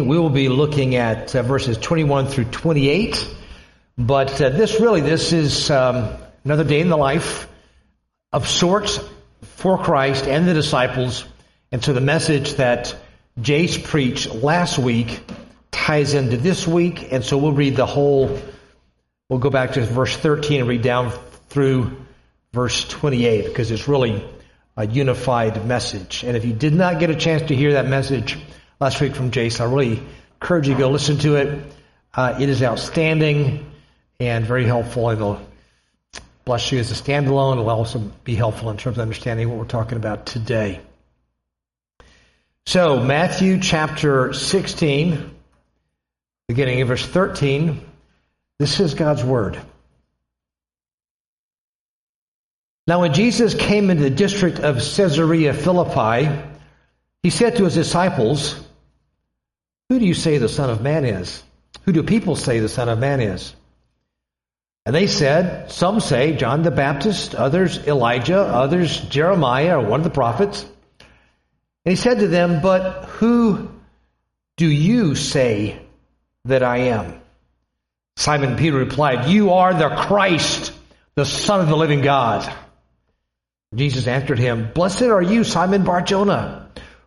We will be looking at uh, verses 21 through 28. But uh, this really, this is um, another day in the life of sorts for Christ and the disciples. And so the message that Jace preached last week ties into this week. And so we'll read the whole, we'll go back to verse 13 and read down through verse 28 because it's really a unified message. And if you did not get a chance to hear that message last week from Jace, I really encourage you to go listen to it. Uh, it is outstanding and very helpful. It'll bless you as a standalone. It'll also be helpful in terms of understanding what we're talking about today. So, Matthew chapter 16, beginning in verse 13, this is God's Word. Now, when Jesus came into the district of Caesarea Philippi, he said to his disciples, Who do you say the Son of Man is? Who do people say the Son of Man is? And they said, Some say John the Baptist, others Elijah, others Jeremiah or one of the prophets. And he said to them, But who do you say that I am? Simon Peter replied, You are the Christ, the Son of the living God. Jesus answered him, Blessed are you, Simon Barjona,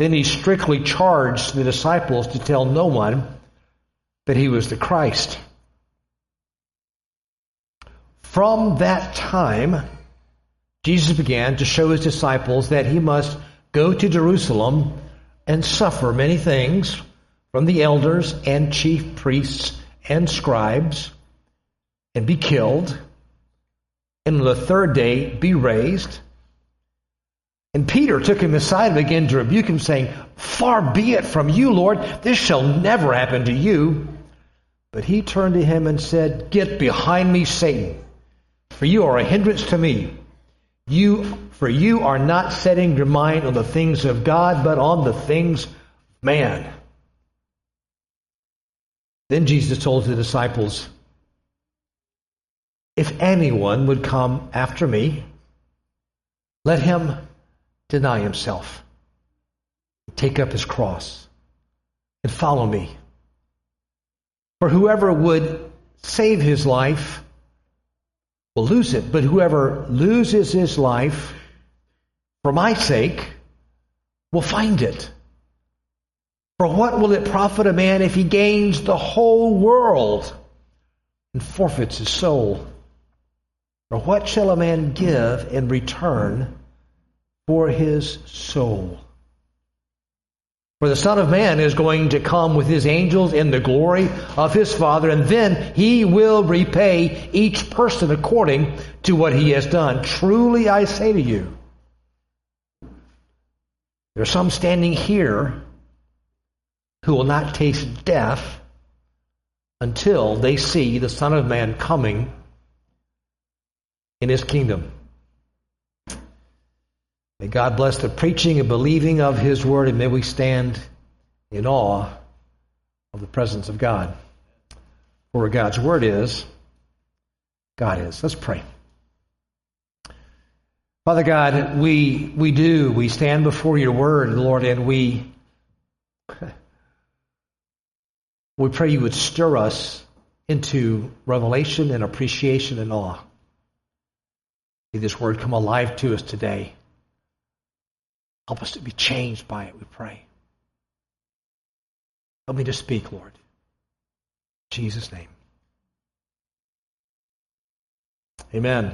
Then he strictly charged the disciples to tell no one that he was the Christ. From that time, Jesus began to show his disciples that he must go to Jerusalem and suffer many things from the elders and chief priests and scribes and be killed, and on the third day be raised. And Peter took him aside and began to rebuke him, saying, Far be it from you, Lord, this shall never happen to you. But he turned to him and said, Get behind me, Satan, for you are a hindrance to me. You, for you are not setting your mind on the things of God, but on the things of man. Then Jesus told the disciples, If anyone would come after me, let him deny himself, take up his cross, and follow me. For whoever would save his life will lose it, but whoever loses his life for my sake will find it. For what will it profit a man if he gains the whole world and forfeits his soul? Or what shall a man give in return for his soul. For the Son of Man is going to come with his angels in the glory of his Father, and then he will repay each person according to what he has done. Truly I say to you, there are some standing here who will not taste death until they see the Son of Man coming in his kingdom. May God bless the preaching and believing of His Word, and may we stand in awe of the presence of God. For where God's Word is, God is. Let's pray. Father God, we, we do. We stand before your Word, Lord, and we, we pray you would stir us into revelation and appreciation and awe. May this Word come alive to us today. Help us to be changed by it, we pray. Help me to speak, Lord. In Jesus' name. Amen.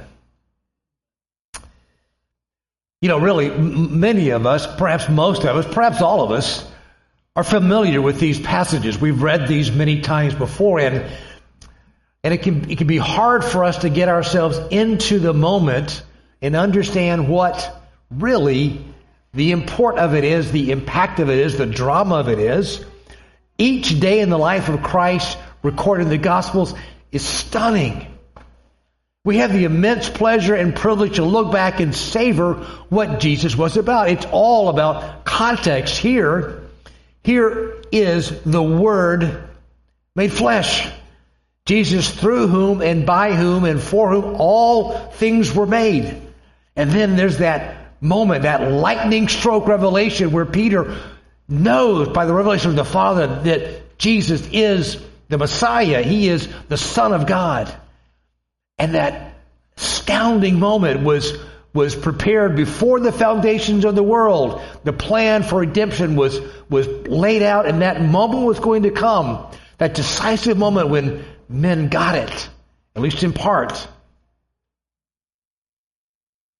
You know, really, m- many of us, perhaps most of us, perhaps all of us, are familiar with these passages. We've read these many times before, and and it can it can be hard for us to get ourselves into the moment and understand what really the import of it is, the impact of it is, the drama of it is. Each day in the life of Christ recorded in the Gospels is stunning. We have the immense pleasure and privilege to look back and savor what Jesus was about. It's all about context here. Here is the Word made flesh. Jesus, through whom and by whom and for whom all things were made. And then there's that moment, that lightning stroke revelation where Peter knows by the revelation of the Father that Jesus is the Messiah. He is the Son of God. And that astounding moment was, was prepared before the foundations of the world. The plan for redemption was, was laid out and that moment was going to come. That decisive moment when men got it, at least in part.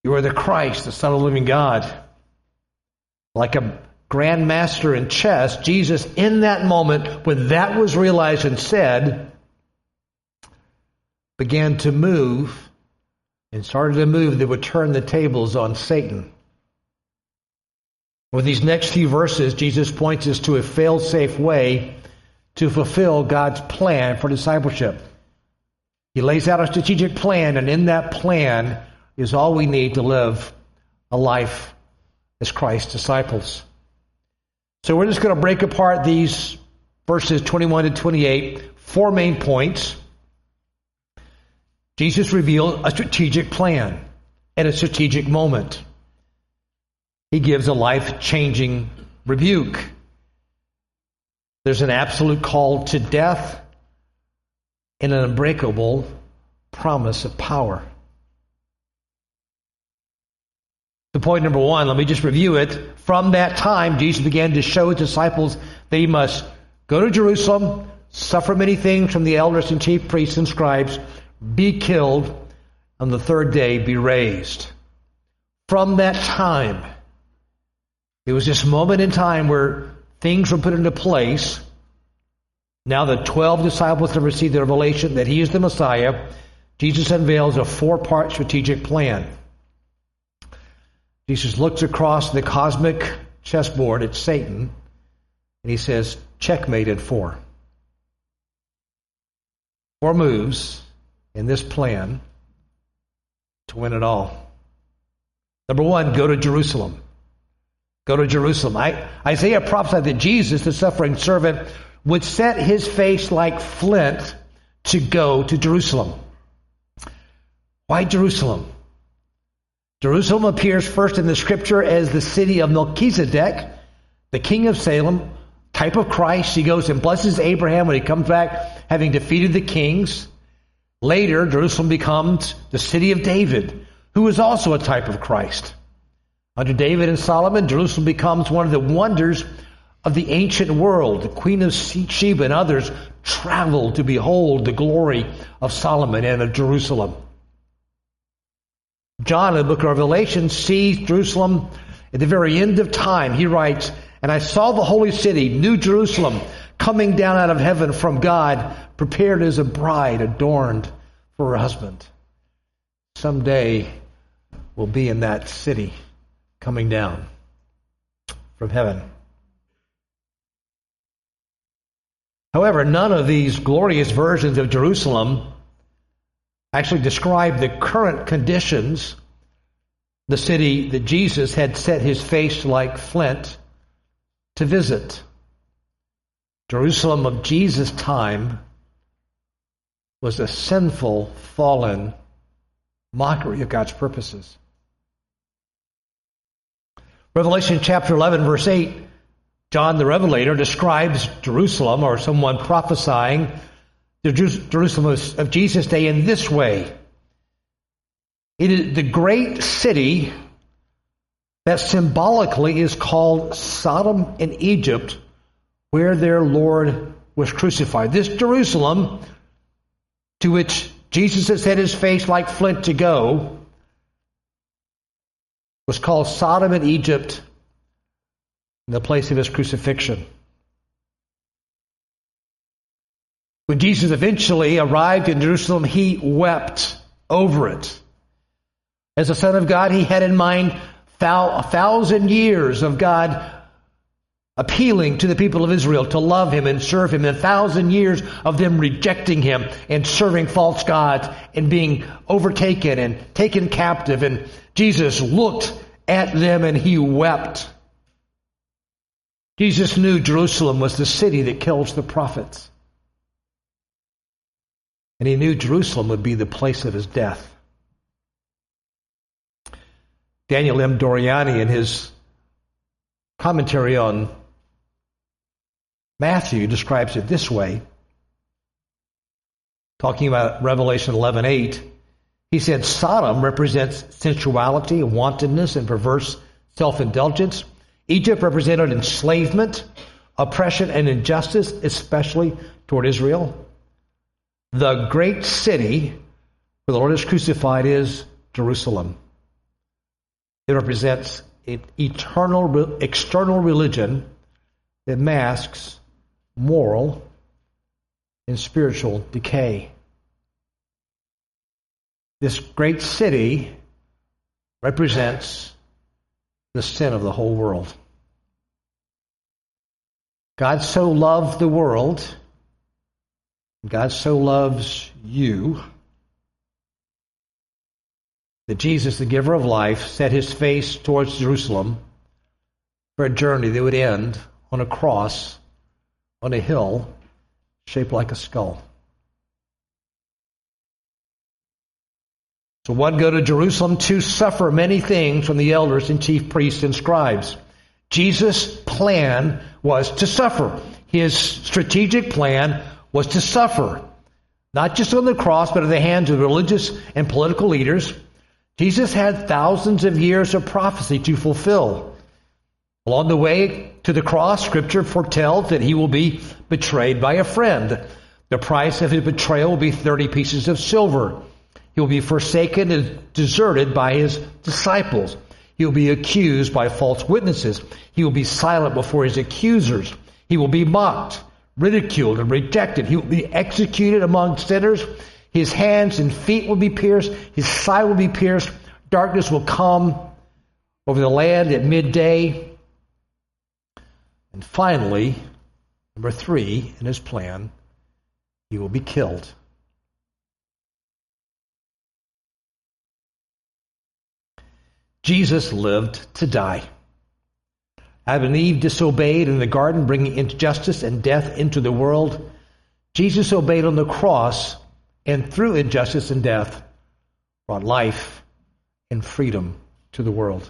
You are the Christ, the Son of the living God. Like a grandmaster in chess, Jesus, in that moment, when that was realized and said, began to move and started to move that would turn the tables on Satan. With these next few verses, Jesus points us to a fail safe way to fulfill God's plan for discipleship. He lays out a strategic plan, and in that plan is all we need to live a life as Christ's disciples. So we're just going to break apart these verses 21 to 28, four main points. Jesus revealed a strategic plan at a strategic moment. He gives a life changing rebuke. There's an absolute call to death and an unbreakable promise of power. The point number one, let me just review it. From that time, Jesus began to show his disciples they must go to Jerusalem, suffer many things from the elders and chief priests and scribes, be killed, and the third day be raised. From that time, it was this moment in time where things were put into place. Now the 12 disciples have received the revelation that he is the Messiah. Jesus unveils a four part strategic plan. Jesus looks across the cosmic chessboard at Satan and he says, checkmate in four. Four moves in this plan to win it all. Number one, go to Jerusalem. Go to Jerusalem. I, Isaiah prophesied that Jesus, the suffering servant, would set his face like flint to go to Jerusalem. Why Jerusalem? Jerusalem appears first in the scripture as the city of Melchizedek, the king of Salem, type of Christ. He goes and blesses Abraham when he comes back, having defeated the kings. Later, Jerusalem becomes the city of David, who is also a type of Christ. Under David and Solomon, Jerusalem becomes one of the wonders of the ancient world. The Queen of Sheba and others traveled to behold the glory of Solomon and of Jerusalem. John in the book of Revelation sees Jerusalem at the very end of time. He writes, And I saw the holy city, New Jerusalem, coming down out of heaven from God, prepared as a bride adorned for her husband. Someday we'll be in that city coming down from heaven. However, none of these glorious versions of Jerusalem actually describe the current conditions, the city that Jesus had set his face like flint to visit. Jerusalem of Jesus' time was a sinful, fallen mockery of God's purposes. Revelation chapter 11, verse 8, John the Revelator describes Jerusalem or someone prophesying the Jerusalem of Jesus' day in this way. It is the great city that symbolically is called Sodom in Egypt, where their Lord was crucified. This Jerusalem, to which Jesus has set his face like flint to go, was called Sodom and Egypt in the place of his crucifixion. When Jesus eventually arrived in Jerusalem, he wept over it. As a son of God, he had in mind a thousand years of God appealing to the people of Israel to love him and serve him. In a thousand years of them rejecting him and serving false gods and being overtaken and taken captive. And Jesus looked at them and he wept. Jesus knew Jerusalem was the city that kills the prophets. And he knew Jerusalem would be the place of his death. Daniel M. Doriani, in his commentary on Matthew describes it this way, talking about Revelation 11:8. He said Sodom represents sensuality, wantonness, and perverse self-indulgence. Egypt represented enslavement, oppression, and injustice, especially toward Israel. The great city where the Lord is crucified is Jerusalem. It represents an eternal external religion that masks moral, and spiritual decay. This great city represents the sin of the whole world. God so loved the world, God so loves you, that Jesus, the giver of life, set his face towards Jerusalem for a journey that would end on a cross on a hill shaped like a skull. So one go to Jerusalem to suffer many things from the elders and chief priests and scribes. Jesus' plan was to suffer. His strategic plan was to suffer. Not just on the cross, but at the hands of religious and political leaders. Jesus had thousands of years of prophecy to fulfill. Along the way to the cross, Scripture foretells that he will be betrayed by a friend. The price of his betrayal will be 30 pieces of silver. He will be forsaken and deserted by his disciples. He will be accused by false witnesses. He will be silent before his accusers. He will be mocked, ridiculed, and rejected. He will be executed among sinners. His hands and feet will be pierced. His side will be pierced. Darkness will come over the land at midday. And finally, number three in his plan, he will be killed. Jesus lived to die. Adam and Eve disobeyed in the garden, bringing injustice and death into the world. Jesus obeyed on the cross, and through injustice and death, brought life and freedom to the world.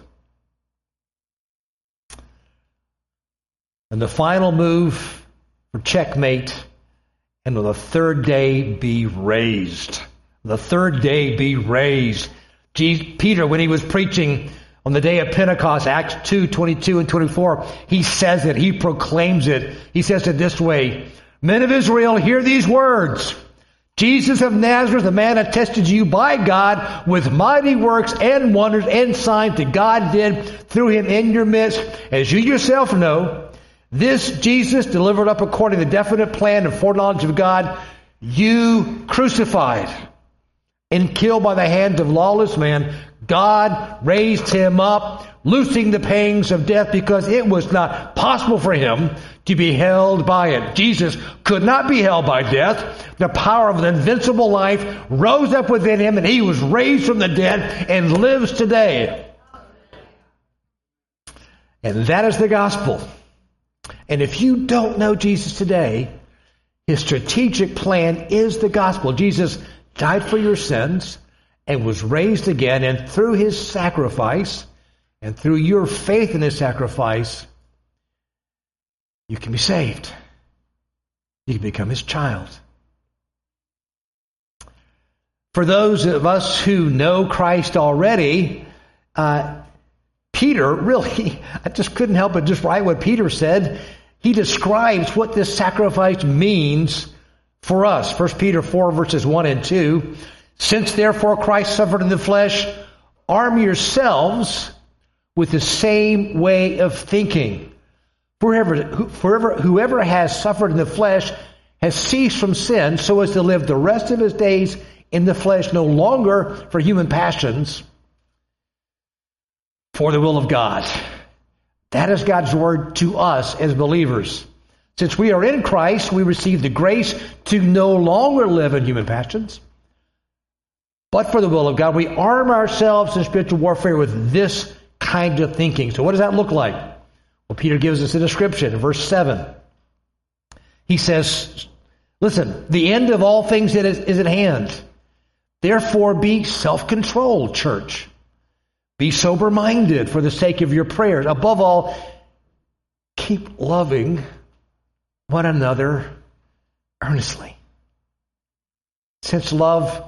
And the final move for checkmate, and on the third day be raised. The third day be raised. Peter, when he was preaching on the day of Pentecost, Acts 2, 22 and 24, he says it, he proclaims it. He says it this way, Men of Israel, hear these words. Jesus of Nazareth, a man attested to you by God with mighty works and wonders and signs that God did through him in your midst, as you yourself know, this Jesus, delivered up according to the definite plan and foreknowledge of God, you crucified and killed by the hand of lawless man. God raised him up, loosing the pangs of death because it was not possible for him to be held by it. Jesus could not be held by death. The power of the invincible life rose up within him and he was raised from the dead and lives today. And that is the gospel. And if you don't know Jesus today, his strategic plan is the gospel. Jesus died for your sins and was raised again, and through his sacrifice and through your faith in his sacrifice, you can be saved. You can become his child. For those of us who know Christ already, uh, Peter really, I just couldn't help but just write what Peter said. He describes what this sacrifice means for us. 1 Peter 4 verses 1 and 2. Since therefore Christ suffered in the flesh, arm yourselves with the same way of thinking. Forever, forever, whoever has suffered in the flesh has ceased from sin so as to live the rest of his days in the flesh no longer for human passions, for the will of God. That is God's word to us as believers. Since we are in Christ, we receive the grace to no longer live in human passions, but for the will of God. We arm ourselves in spiritual warfare with this kind of thinking. So, what does that look like? Well, Peter gives us a description in verse 7. He says, Listen, the end of all things is, at hand. Therefore, be self controlled, church. Be sober minded for the sake of your prayers. Above all, keep loving one another earnestly. Since love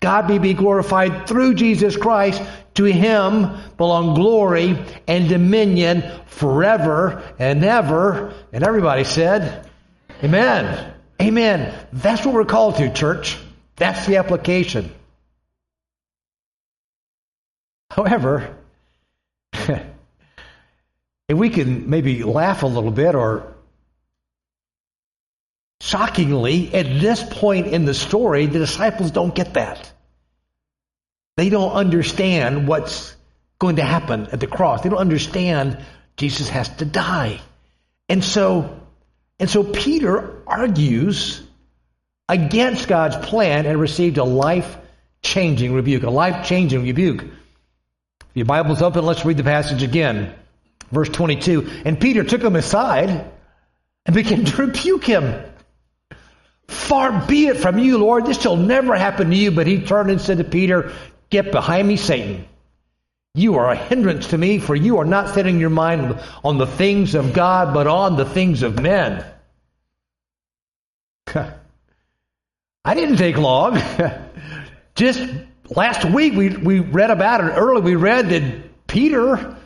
God may be glorified through Jesus Christ. To him belong glory and dominion forever and ever. And everybody said, Amen. Amen. That's what we're called to, church. That's the application. However, if we can maybe laugh a little bit or shockingly, at this point in the story, the disciples don't get that. They don't understand what's going to happen at the cross. They don't understand Jesus has to die. And so, and so Peter argues against God's plan and received a life changing rebuke, a life changing rebuke. If your Bible's open, let's read the passage again. Verse 22. And Peter took him aside and began to rebuke him. Far be it from you, Lord. This shall never happen to you. But he turned and said to Peter, Get behind me, Satan. You are a hindrance to me, for you are not setting your mind on the things of God, but on the things of men. I didn't take long. Just Last week we, we read about it early. We read that Peter,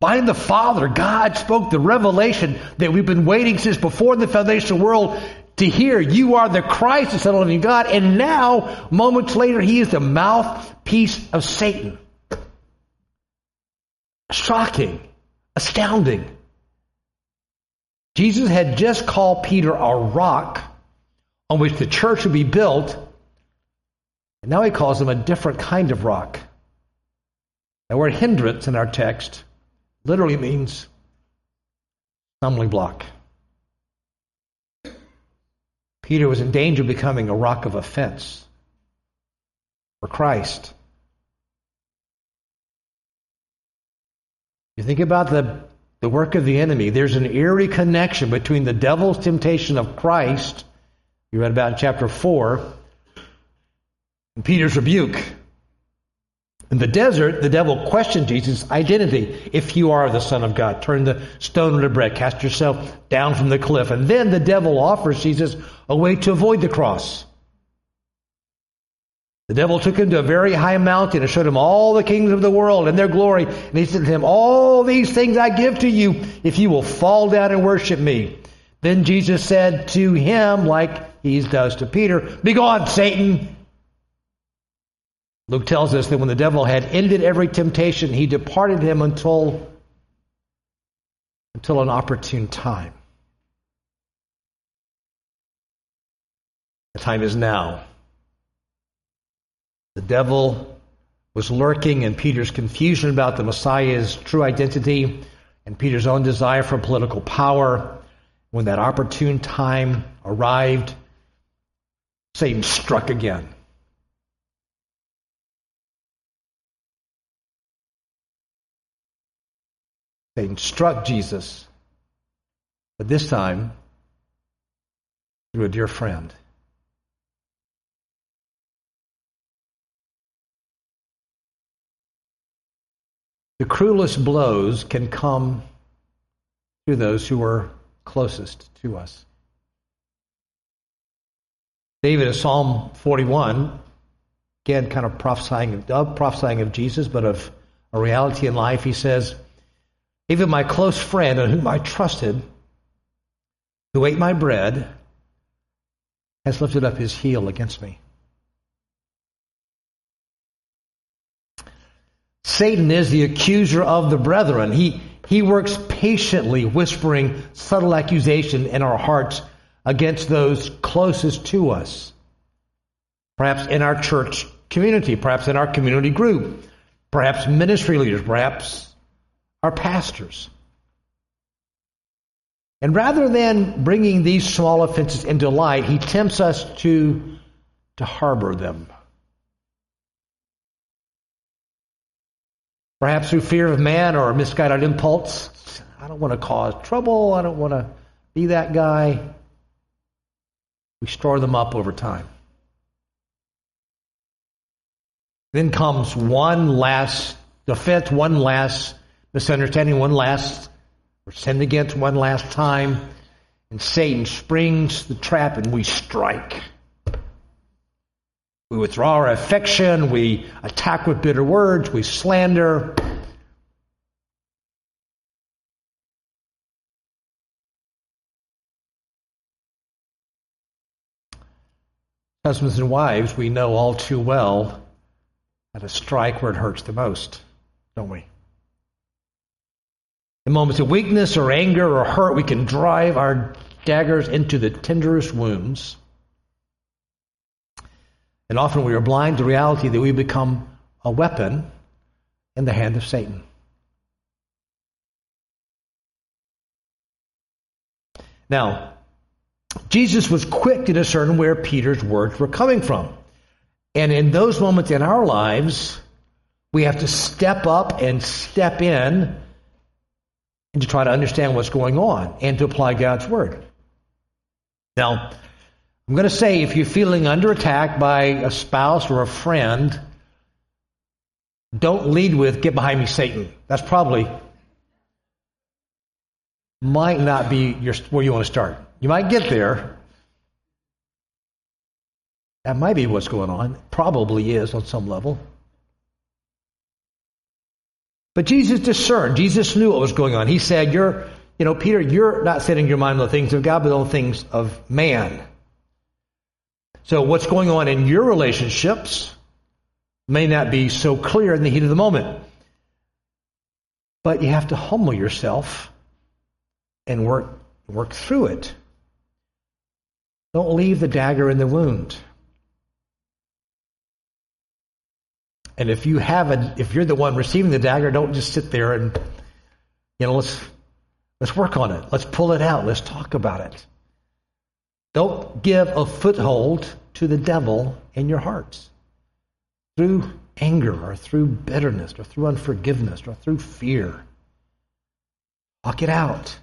by the Father, God spoke the revelation that we've been waiting since before the foundation of the world to hear. You are the Christ, the Son of the living God. And now, moments later, he is the mouthpiece of Satan. Shocking, astounding. Jesus had just called Peter a rock on which the church would be built and now he calls him a different kind of rock. The word hindrance in our text literally means stumbling block. Peter was in danger of becoming a rock of offense for Christ. You think about the, the work of the enemy, there's an eerie connection between the devil's temptation of Christ, you read about in chapter 4, and Peter's rebuke. In the desert, the devil questioned Jesus' identity. If you are the Son of God, turn the stone into bread, cast yourself down from the cliff. And then the devil offers Jesus a way to avoid the cross. The devil took him to a very high mountain and showed him all the kingdoms of the world and their glory. And he said to him, All these things I give to you if you will fall down and worship me. Then Jesus said to him, like he does to Peter, Begone, Satan. Luke tells us that when the devil had ended every temptation, he departed him until, until an opportune time. The time is now. The devil was lurking in Peter's confusion about the Messiah's true identity and Peter's own desire for political power. When that opportune time arrived, Satan struck again. They instruct Jesus, but this time through a dear friend. The cruelest blows can come to those who are closest to us. David in Psalm 41, again, kind of prophesying of, prophesying of Jesus, but of a reality in life, he says, even my close friend on whom I trusted, who ate my bread has lifted up his heel against me. Satan is the accuser of the brethren. He, he works patiently, whispering subtle accusation in our hearts against those closest to us. Perhaps in our church community, perhaps in our community group, perhaps ministry leaders, perhaps our pastors. And rather than bringing these small offenses into light, he tempts us to, to harbor them. Perhaps through fear of man or misguided impulse. I don't want to cause trouble. I don't want to be that guy. We store them up over time. Then comes one last offense, one last misunderstanding, one last or sinned against one last time, and Satan springs the trap and we strike. We withdraw our affection, we attack with bitter words, we slander. Husbands and wives, we know all too well how to strike where it hurts the most, don't we? In moments of weakness or anger or hurt, we can drive our daggers into the tenderest wounds. And often we are blind to reality that we become a weapon in the hand of Satan. Now, Jesus was quick to discern where Peter's words were coming from. And in those moments in our lives, we have to step up and step in and to try to understand what's going on and to apply God's word. Now, I'm going to say if you're feeling under attack by a spouse or a friend, don't lead with, get behind me, Satan. That's probably might not be your, where you want to start. You might get there. That might be what's going on. Probably is on some level. But Jesus discerned. Jesus knew what was going on. He said, You're, you know, Peter, you're not setting your mind on the things of God, but on the things of man. So what's going on in your relationships may not be so clear in the heat of the moment. But you have to humble yourself and work work through it. Don't leave the dagger in the wound. And if you have a, if you're the one receiving the dagger, don't just sit there and, you know, let's, let's work on it. Let's pull it out. Let's talk about it. Don't give a foothold to the devil in your hearts through anger or through bitterness or through unforgiveness or through fear. Talk it out.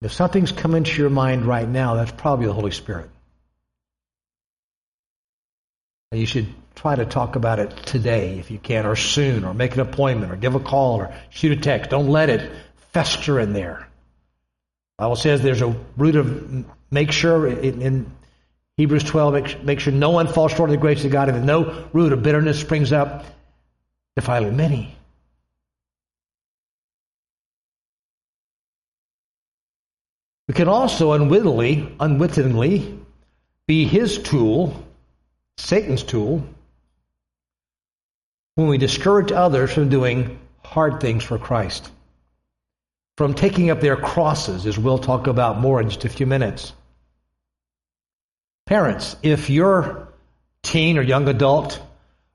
If something's come into your mind right now, that's probably the Holy Spirit. And you should try to talk about it today if you can, or soon, or make an appointment, or give a call, or shoot a text. Don't let it fester in there. The Bible says there's a root of make sure in, Hebrews 12, make, sure no one falls short of the grace of God, and no root of bitterness springs up, defiling many. We can also unwittingly, unwittingly be his tool, Satan's tool, when we discourage others from doing hard things for Christ, from taking up their crosses, as we'll talk about more in just a few minutes. Parents, if your teen or young adult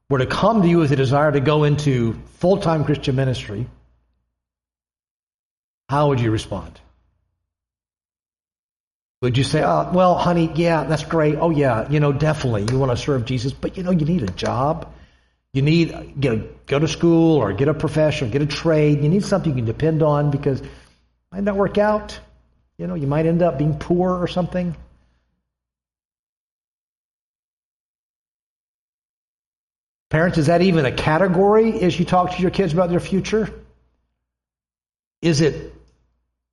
were to come to you with a desire to go into full time Christian ministry, how would you respond? Would you say, oh, well, honey, yeah, that's great. Oh, yeah, you know, definitely. You want to serve Jesus, but you know, you need a job. You need you know, go to school or get a profession, get a trade. You need something you can depend on because it might not work out. You know, you might end up being poor or something. Parents, is that even a category as you talk to your kids about their future? Is it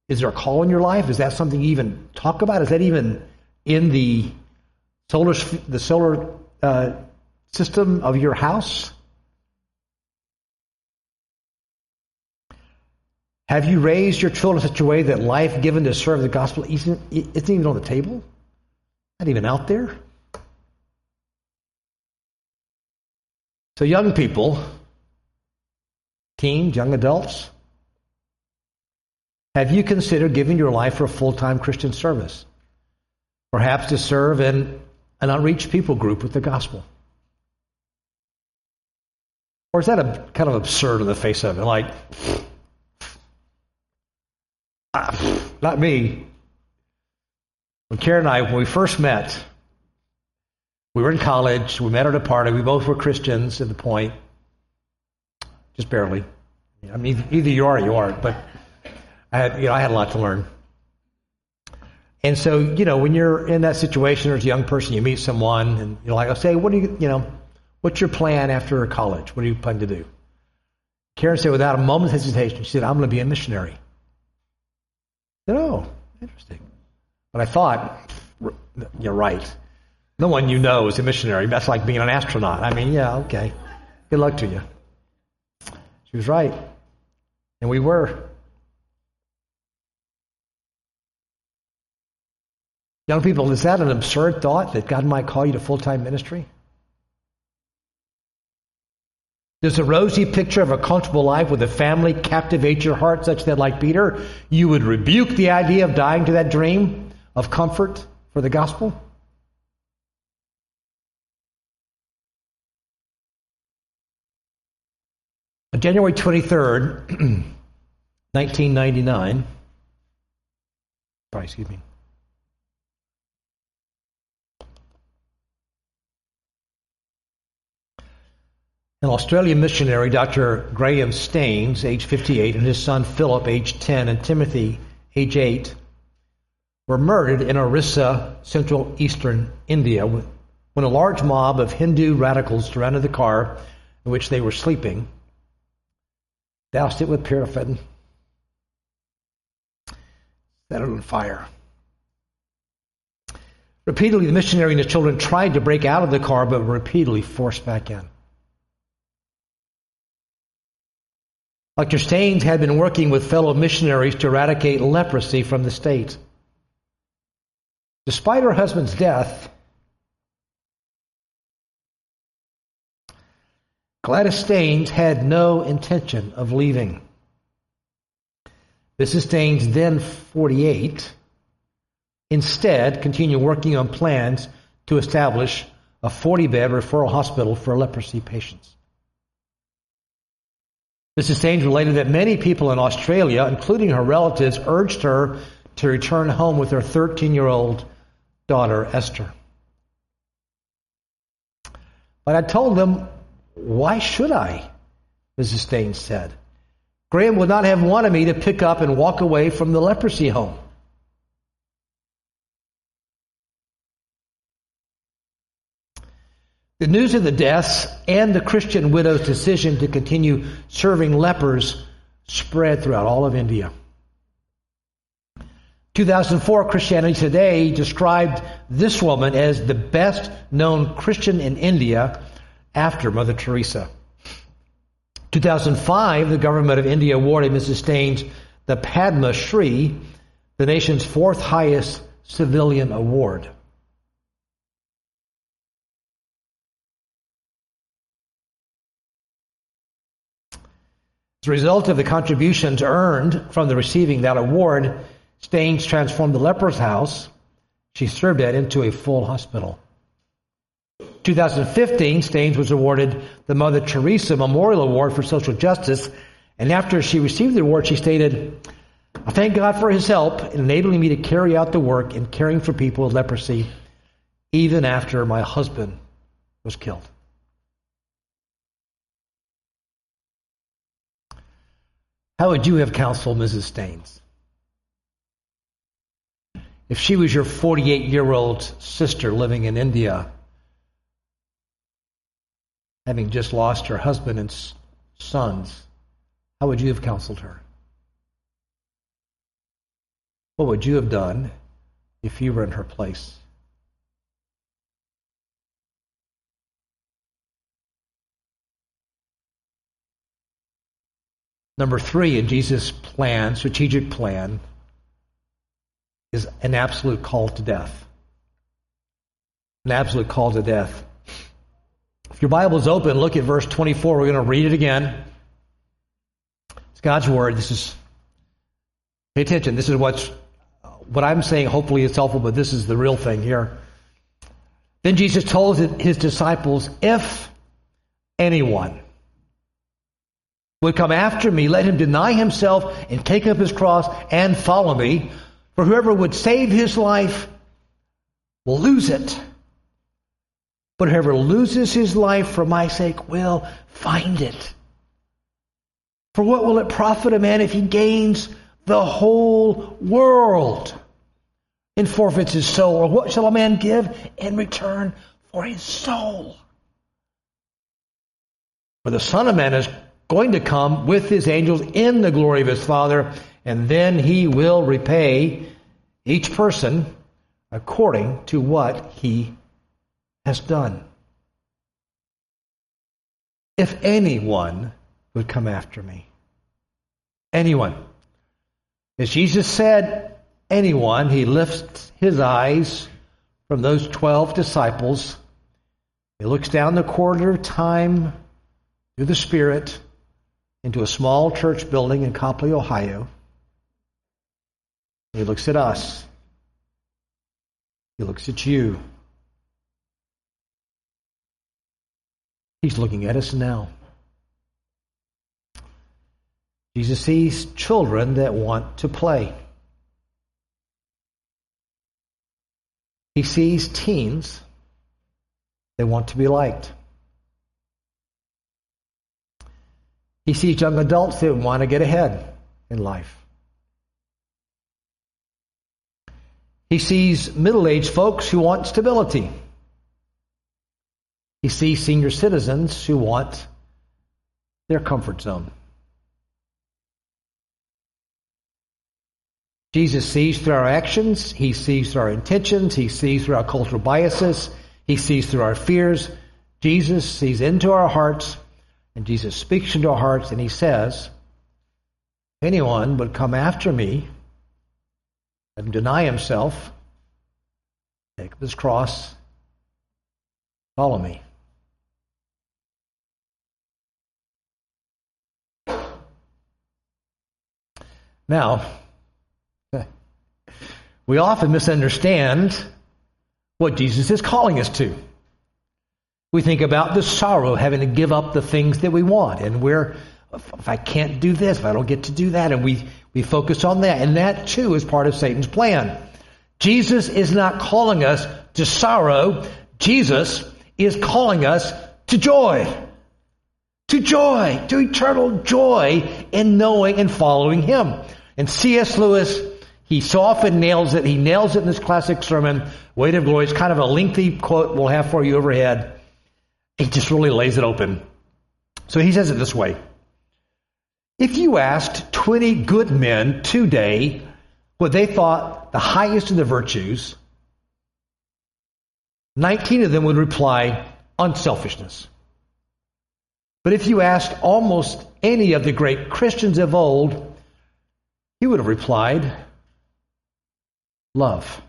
is there a call in your life? Is that something you even talk about? Is that even in the solar the solar uh, system of your house? Have you raised your children in such a way that life given to serve the gospel isn't, isn't even on the table? Not even out there. So, young people, teens, young adults, have you considered giving your life for a full time Christian service? Perhaps to serve in an unreached people group with the gospel? Or is that a kind of absurd in the face of it? Like, ah, not me. When Karen and I, when we first met, we were in college. We met at a party. We both were Christians at the point, just barely. I mean, either you are or you aren't. But I had, you know, I had a lot to learn. And so, you know, when you're in that situation as a young person, you meet someone, and you're like, "I say, what do you, you know, What's your plan after college? What do you plan to do? Karen said, without a moment's hesitation, she said, I'm going to be a missionary. Said, oh, interesting. But I thought, you're right. No one you know is a missionary. That's like being an astronaut. I mean, yeah, okay. Good luck to you. She was right. And we were. Young people, is that an absurd thought that God might call you to full time ministry? Does a rosy picture of a comfortable life with a family captivate your heart such that, like Peter, you would rebuke the idea of dying to that dream of comfort for the gospel? On January 23rd, 1999, sorry, excuse me. An Australian missionary, Dr. Graham Staines, age 58, and his son Philip, age 10, and Timothy, age 8, were murdered in Orissa, central eastern India, when a large mob of Hindu radicals surrounded the car in which they were sleeping, doused it with paraffin, set it on fire. Repeatedly, the missionary and his children tried to break out of the car, but were repeatedly forced back in. Dr. Staines had been working with fellow missionaries to eradicate leprosy from the state. Despite her husband's death, Gladys Staines had no intention of leaving. Mrs. Staines, then 48, instead continued working on plans to establish a 40 bed referral hospital for leprosy patients. Mrs. Staines related that many people in Australia, including her relatives, urged her to return home with her 13 year old daughter, Esther. But I told them, why should I? Mrs. Staines said. Graham would not have wanted me to pick up and walk away from the leprosy home. The news of the deaths and the Christian widow's decision to continue serving lepers spread throughout all of India. 2004 Christianity Today described this woman as the best known Christian in India after Mother Teresa. 2005, the government of India awarded Mrs. Staines the Padma Shri, the nation's fourth highest civilian award. As a result of the contributions earned from the receiving that award, Staines transformed the leper's house she served at into a full hospital. 2015, Staines was awarded the Mother Teresa Memorial Award for Social Justice, and after she received the award, she stated, I thank God for his help in enabling me to carry out the work in caring for people with leprosy, even after my husband was killed. How would you have counseled Mrs. Staines? If she was your 48 year old sister living in India, having just lost her husband and sons, how would you have counseled her? What would you have done if you were in her place? Number three in Jesus' plan, strategic plan, is an absolute call to death. An absolute call to death. If your Bible is open, look at verse 24. We're going to read it again. It's God's Word. This is, pay attention. This is what's, what I'm saying hopefully is helpful, but this is the real thing here. Then Jesus told his disciples, if anyone would come after me, let him deny himself and take up his cross and follow me. For whoever would save his life will lose it. But whoever loses his life for my sake will find it. For what will it profit a man if he gains the whole world and forfeits his soul? Or what shall a man give in return for his soul? For the Son of Man is going to come with his angels in the glory of his Father, and then he will repay each person according to what he has done. If anyone would come after me, anyone. As Jesus said, anyone, he lifts his eyes from those 12 disciples. He looks down the corridor of time through the Spirit into a small church building in Copley, Ohio. He looks at us. He looks at you. He's looking at us now. Jesus sees children that want to play. He sees teens that want to be liked. He sees young adults who want to get ahead in life. He sees middle aged folks who want stability. He sees senior citizens who want their comfort zone. Jesus sees through our actions, he sees through our intentions, he sees through our cultural biases, he sees through our fears. Jesus sees into our hearts and Jesus speaks into our hearts and he says, anyone would come after me and deny himself, take up his cross, follow me. Now, we often misunderstand what Jesus is calling us to. We think about the sorrow, of having to give up the things that we want. And we're, if I can't do this, if I don't get to do that, and we, we focus on that. And that too is part of Satan's plan. Jesus is not calling us to sorrow. Jesus is calling us to joy. To joy, to eternal joy in knowing and following Him. And C.S. Lewis, he so often nails it. He nails it in this classic sermon, Weight of Glory. It's kind of a lengthy quote we'll have for you overhead. He just really lays it open. So he says it this way If you asked 20 good men today what they thought the highest of the virtues, 19 of them would reply unselfishness. But if you asked almost any of the great Christians of old, he would have replied, love.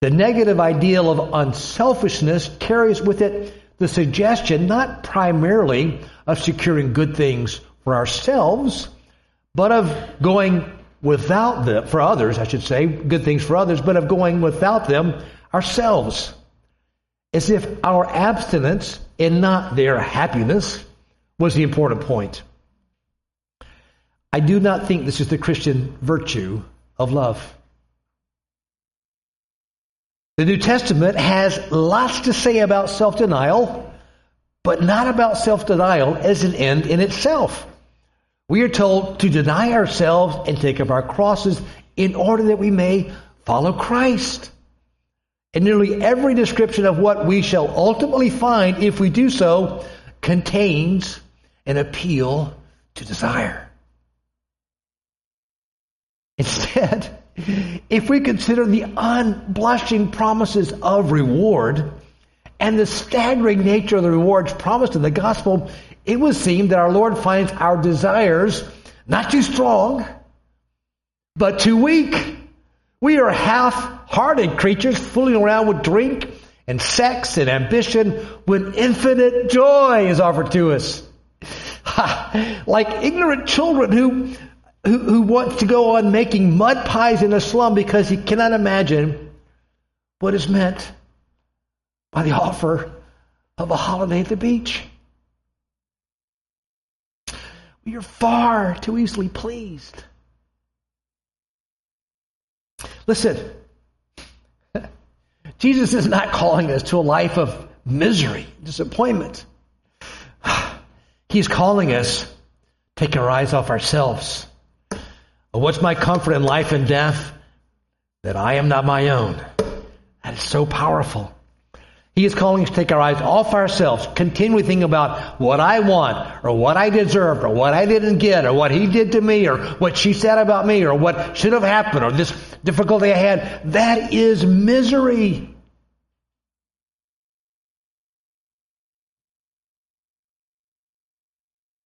The negative ideal of unselfishness carries with it the suggestion not primarily of securing good things for ourselves, but of going without them, for others, I should say, good things for others, but of going without them ourselves. As if our abstinence and not their happiness was the important point. I do not think this is the Christian virtue of love. The New Testament has lots to say about self denial, but not about self denial as an end in itself. We are told to deny ourselves and take up our crosses in order that we may follow Christ. And nearly every description of what we shall ultimately find if we do so contains an appeal to desire. Instead, if we consider the unblushing promises of reward and the staggering nature of the rewards promised in the gospel, it would seem that our Lord finds our desires not too strong, but too weak, We are half hearted creatures fooling around with drink and sex and ambition when infinite joy is offered to us. like ignorant children who, who, who want to go on making mud pies in a slum because he cannot imagine what is meant by the offer of a holiday at the beach. We are far too easily pleased. Listen, Jesus is not calling us to a life of misery, disappointment. He's calling us to take our eyes off ourselves. What's my comfort in life and death? That I am not my own. That is so powerful. He is calling us to take our eyes off ourselves, continually thinking about what I want, or what I deserved, or what I didn't get, or what he did to me, or what she said about me, or what should have happened, or this difficulty I had. That is misery.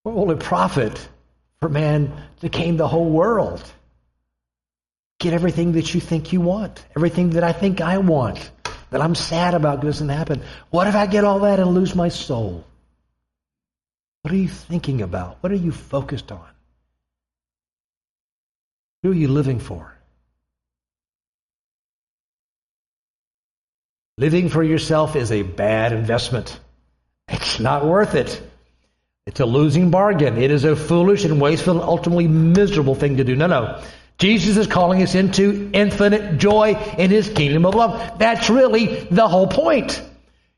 What will it profit for man gain the whole world? Get everything that you think you want, everything that I think I want that I'm sad about doesn't happen. What if I get all that and lose my soul? What are you thinking about? What are you focused on? Who are you living for? Living for yourself is a bad investment. It's not worth it. It's a losing bargain. It is a foolish and wasteful and ultimately miserable thing to do. No, no. Jesus is calling us into infinite joy in his kingdom of love. That's really the whole point.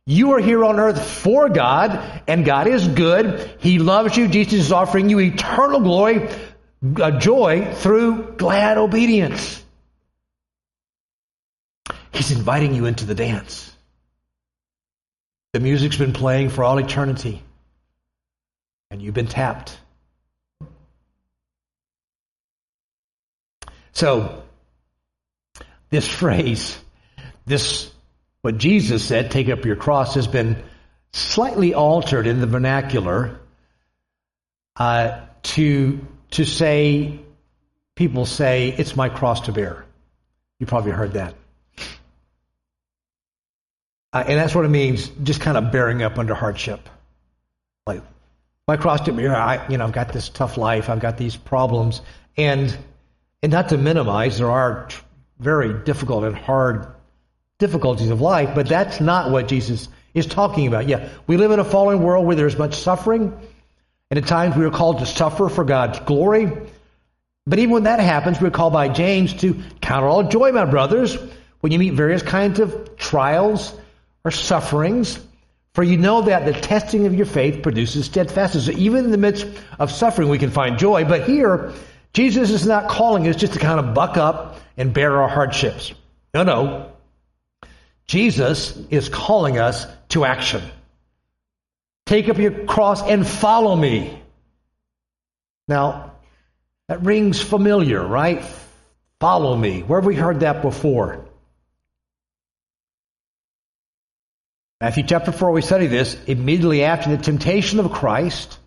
You are here on earth for God, and God is good. He loves you. Jesus is offering you eternal glory, uh, joy through glad obedience. He's inviting you into the dance. The music's been playing for all eternity, and you've been tapped. So, this phrase, this, what Jesus said, take up your cross, has been slightly altered in the vernacular uh, to, to say, people say, it's my cross to bear. You probably heard that. Uh, and that's what it means, just kind of bearing up under hardship. Like, my cross to bear, I, you know, I've got this tough life, I've got these problems, and and not to minimize, there are very difficult and hard difficulties of life, but that's not what Jesus is talking about. Yeah, we live in a fallen world where there's much suffering, and at times we are called to suffer for God's glory. But even when that happens, we're called by James to count all joy, my brothers, when you meet various kinds of trials or sufferings. For you know that the testing of your faith produces steadfastness. So even in the midst of suffering, we can find joy. But here, Jesus is not calling us just to kind of buck up and bear our hardships. No, no. Jesus is calling us to action. Take up your cross and follow me. Now, that rings familiar, right? Follow me. Where have we heard that before? Matthew chapter 4, we study this immediately after the temptation of Christ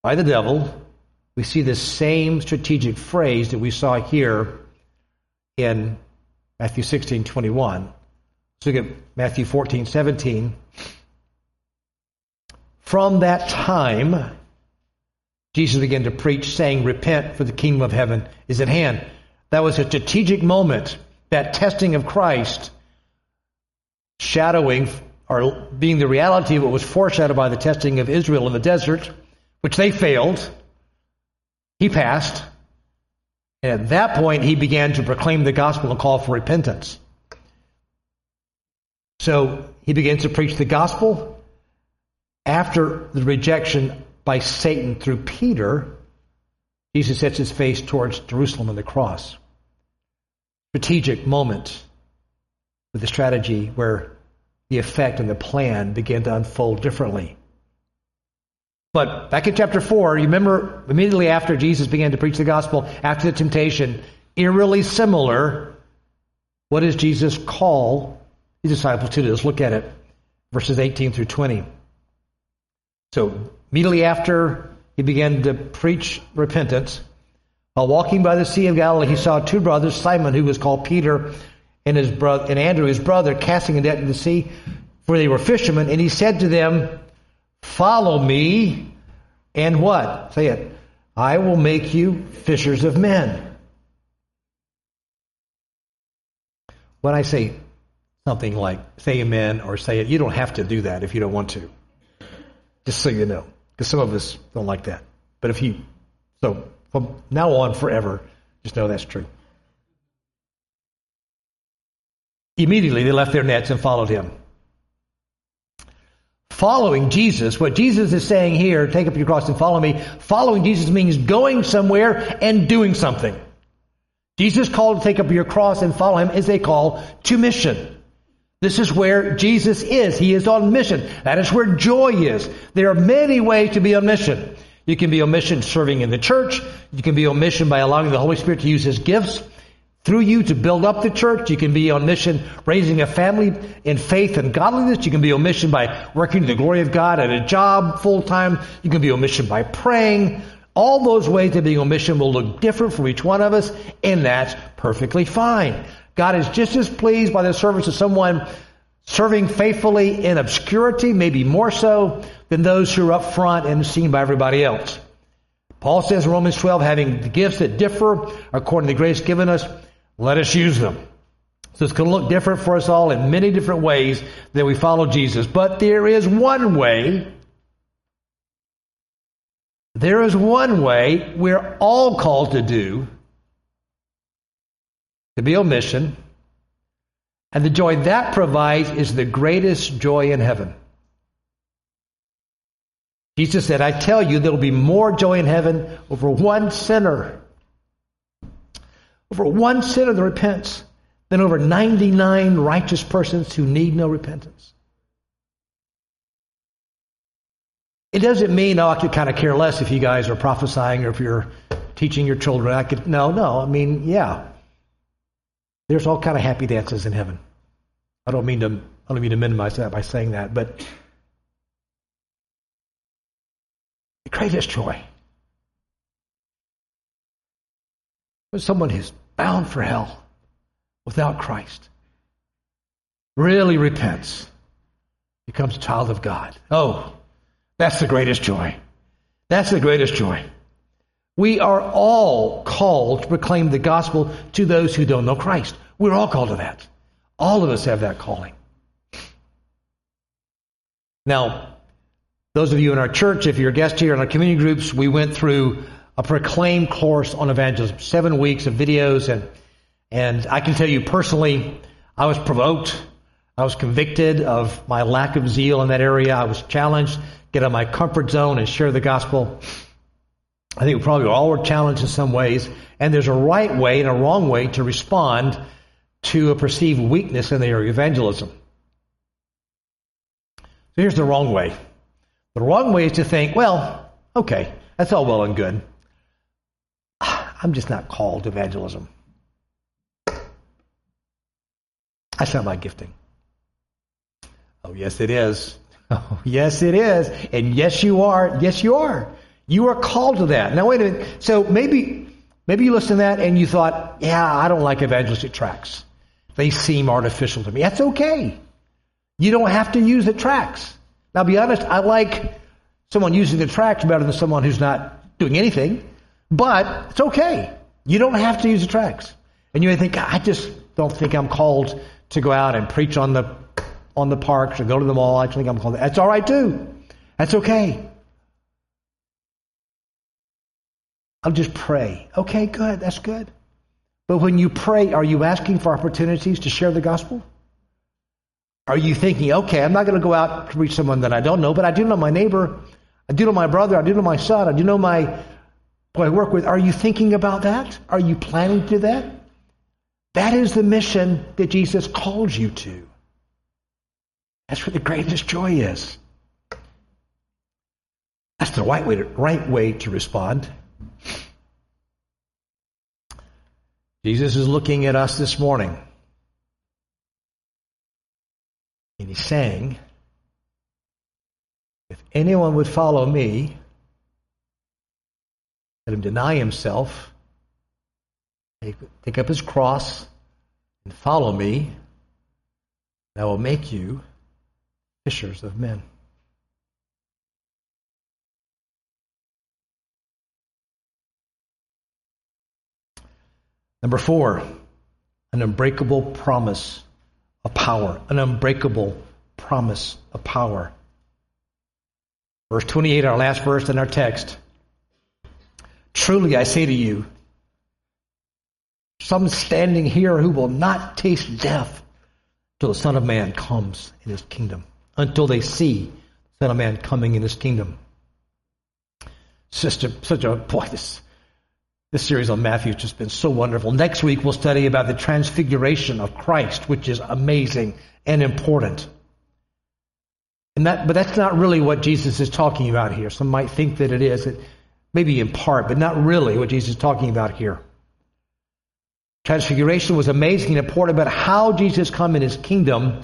by the devil we see the same strategic phrase that we saw here in Matthew 16, 21. Let's look at Matthew 14, 17. From that time, Jesus began to preach, saying, Repent, for the kingdom of heaven is at hand. That was a strategic moment, that testing of Christ, shadowing or being the reality of what was foreshadowed by the testing of Israel in the desert, which they failed. He passed. And at that point, he began to proclaim the gospel and call for repentance. So he begins to preach the gospel. After the rejection by Satan through Peter, Jesus sets his face towards Jerusalem and the cross. Strategic moment with the strategy where the effect and the plan began to unfold differently. But back in chapter 4, you remember immediately after Jesus began to preach the gospel, after the temptation, eerily similar, what does Jesus call his disciples to do? Let's look at it. Verses 18 through 20. So immediately after he began to preach repentance, While walking by the Sea of Galilee, he saw two brothers, Simon, who was called Peter, and his brother, and Andrew, his brother, casting a net into the sea, for they were fishermen. And he said to them, Follow me, and what? Say it. I will make you fishers of men. When I say something like say amen or say it, you don't have to do that if you don't want to. Just so you know. Because some of us don't like that. But if you, so from now on forever, just know that's true. Immediately they left their nets and followed him. Following Jesus, what Jesus is saying here, take up your cross and follow me. Following Jesus means going somewhere and doing something. Jesus' call to take up your cross and follow him is a call to mission. This is where Jesus is. He is on mission. That is where joy is. There are many ways to be on mission. You can be on mission serving in the church. You can be on mission by allowing the Holy Spirit to use His gifts through you to build up the church. You can be on mission raising a family in faith and godliness. You can be on mission by working to the glory of God at a job full time. You can be on mission by praying. All those ways of being on mission will look different for each one of us, and that's perfectly fine. God is just as pleased by the service of someone serving faithfully in obscurity, maybe more so than those who are up front and seen by everybody else. Paul says in Romans 12, having the gifts that differ according to the grace given us, let us use them. So it's going to look different for us all in many different ways that we follow Jesus. But there is one way, there is one way we're all called to do to be on mission. And the joy that provides is the greatest joy in heaven. Jesus said, I tell you, there will be more joy in heaven over one sinner, over one sinner that repents, than over 99 righteous persons who need no repentance. It doesn't mean, oh, I could kind of care less if you guys are prophesying or if you're teaching your children. I could, no, no. I mean, yeah. There's all kind of happy dances in heaven. I don't mean to, I don't mean to minimize that by saying that, but the greatest joy when someone is bound for hell without Christ really repents, becomes a child of God. Oh, that's the greatest joy. That's the greatest joy. We are all called to proclaim the gospel to those who don't know Christ. We're all called to that. All of us have that calling. Now, those of you in our church, if you're a guest here in our community groups, we went through a proclaim course on evangelism, seven weeks of videos, and and I can tell you personally, I was provoked, I was convicted of my lack of zeal in that area. I was challenged, get out of my comfort zone and share the gospel. I think we probably all were challenged in some ways, and there's a right way and a wrong way to respond to a perceived weakness in the area of evangelism. So here's the wrong way. The wrong way is to think, well, okay, that's all well and good. I'm just not called to evangelism. That's not my gifting. Oh, yes, it is. Oh, yes, it is. And yes, you are. Yes, you are. You are called to that. Now, wait a minute. So maybe, maybe you listened to that and you thought, yeah, I don't like evangelistic tracts. They seem artificial to me. That's okay. You don't have to use the tracts. Now, be honest, I like someone using the tracts better than someone who's not doing anything, but it's okay. You don't have to use the tracts. And you may think, I just don't think I'm called to go out and preach on the on the parks or go to the mall. I think I'm called. That's all right too. That's okay. I'll just pray. Okay, good. That's good. But when you pray, are you asking for opportunities to share the gospel? Are you thinking, okay, I'm not going to go out to reach someone that I don't know, but I do know my neighbor, I do know my brother, I do know my son, I do know my who I work with. Are you thinking about that? Are you planning to do that? That is the mission that Jesus calls you to. That's where the greatest joy is. That's the right way to, right way to respond. Jesus is looking at us this morning. And he's saying, if anyone would follow me, let him deny himself, take, up his cross and follow me. And I will make you fishers of men. Number four, an unbreakable promise of power. An unbreakable promise of power. Verse 28, our last verse in our text. Truly I say to you, some standing here who will not taste death till the Son of Man comes in his kingdom, until they see the Son of Man coming in his kingdom. Sister, such a boy, this this series on Matthew has just been so wonderful. Next week we'll study about the transfiguration of Christ, which is amazing and important. And that, but that's not really what Jesus is talking about here. Some might think that it is, it, maybe in part, but not really what Jesus is talking about here. Transfiguration was amazing and important, but how Jesus come in his kingdom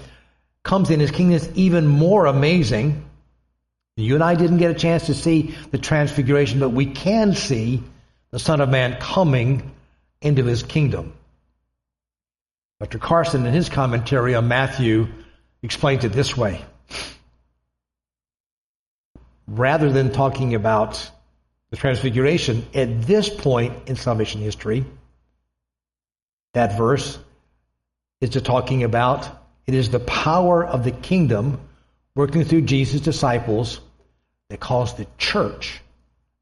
comes in his kingdom is even more amazing. You and I didn't get a chance to see the transfiguration, but we can see the Son of Man coming into his kingdom. Dr. Carson, in his commentary on Matthew, explains it this way. Rather than talking about the transfiguration, at this point in salvation history, that verse is talking about it is the power of the kingdom working through Jesus' disciples that caused the church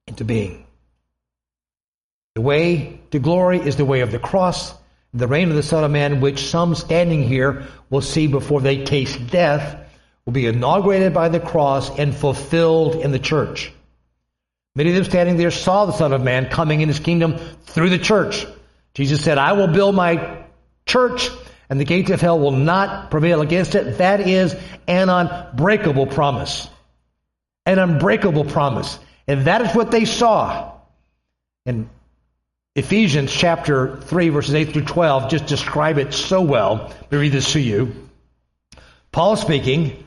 into being. The way to glory is the way of the cross, the reign of the Son of Man, which some standing here will see before they taste death, will be inaugurated by the cross and fulfilled in the church. Many of them standing there saw the Son of Man coming in his kingdom through the church. Jesus said, I will build my church and the gates of hell will not prevail against it. That is an unbreakable promise. An unbreakable promise. And that is what they saw. And Ephesians chapter 3, verses 8 through 12 just describe it so well. Let me read this to you. Paul speaking,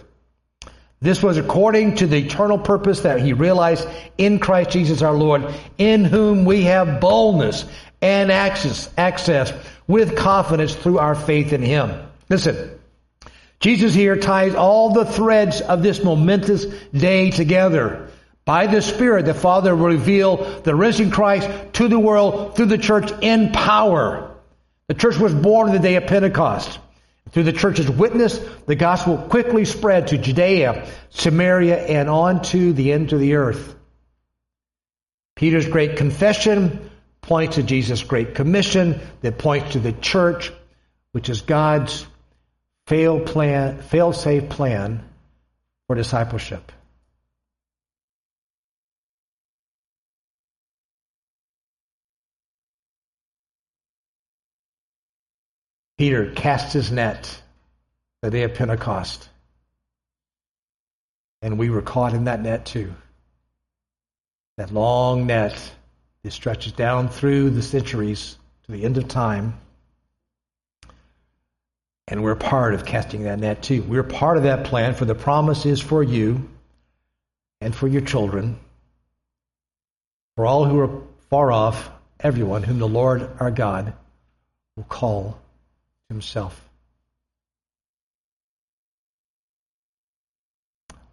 This was according to the eternal purpose that he realized in Christ Jesus our Lord, in whom we have boldness and access, access with confidence through our faith in him. Listen, Jesus here ties all the threads of this momentous day together. By the Spirit, the Father will reveal the risen Christ to the world through the church in power. The church was born on the day of Pentecost. Through the church's witness, the gospel quickly spread to Judea, Samaria, and on to the end of the earth. Peter's great confession points to Jesus' great commission that points to the church, which is God's fail plan, fail-safe plan for discipleship. Peter cast his net the day of Pentecost. And we were caught in that net too. That long net that stretches down through the centuries to the end of time. And we're part of casting that net too. We're part of that plan, for the promise is for you and for your children, for all who are far off, everyone whom the Lord our God will call himself.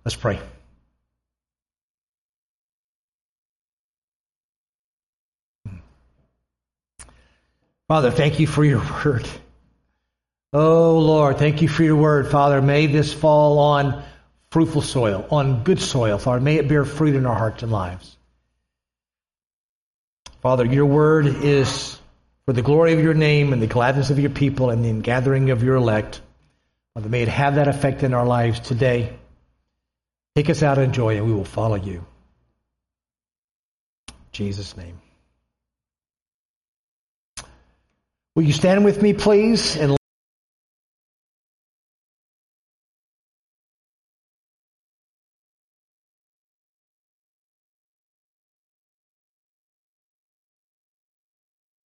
Let's pray. Father, thank you for your word. Oh, Lord, thank you for your word, Father. May this fall on fruitful soil, on good soil, Father. May it bear fruit in our hearts and lives. Father, your word is for the glory of your name and the gladness of your people and the gathering of your elect. Father, may it have that effect in our lives today. Take us out in joy and we will follow you. In Jesus' name. Will you stand with me, please? And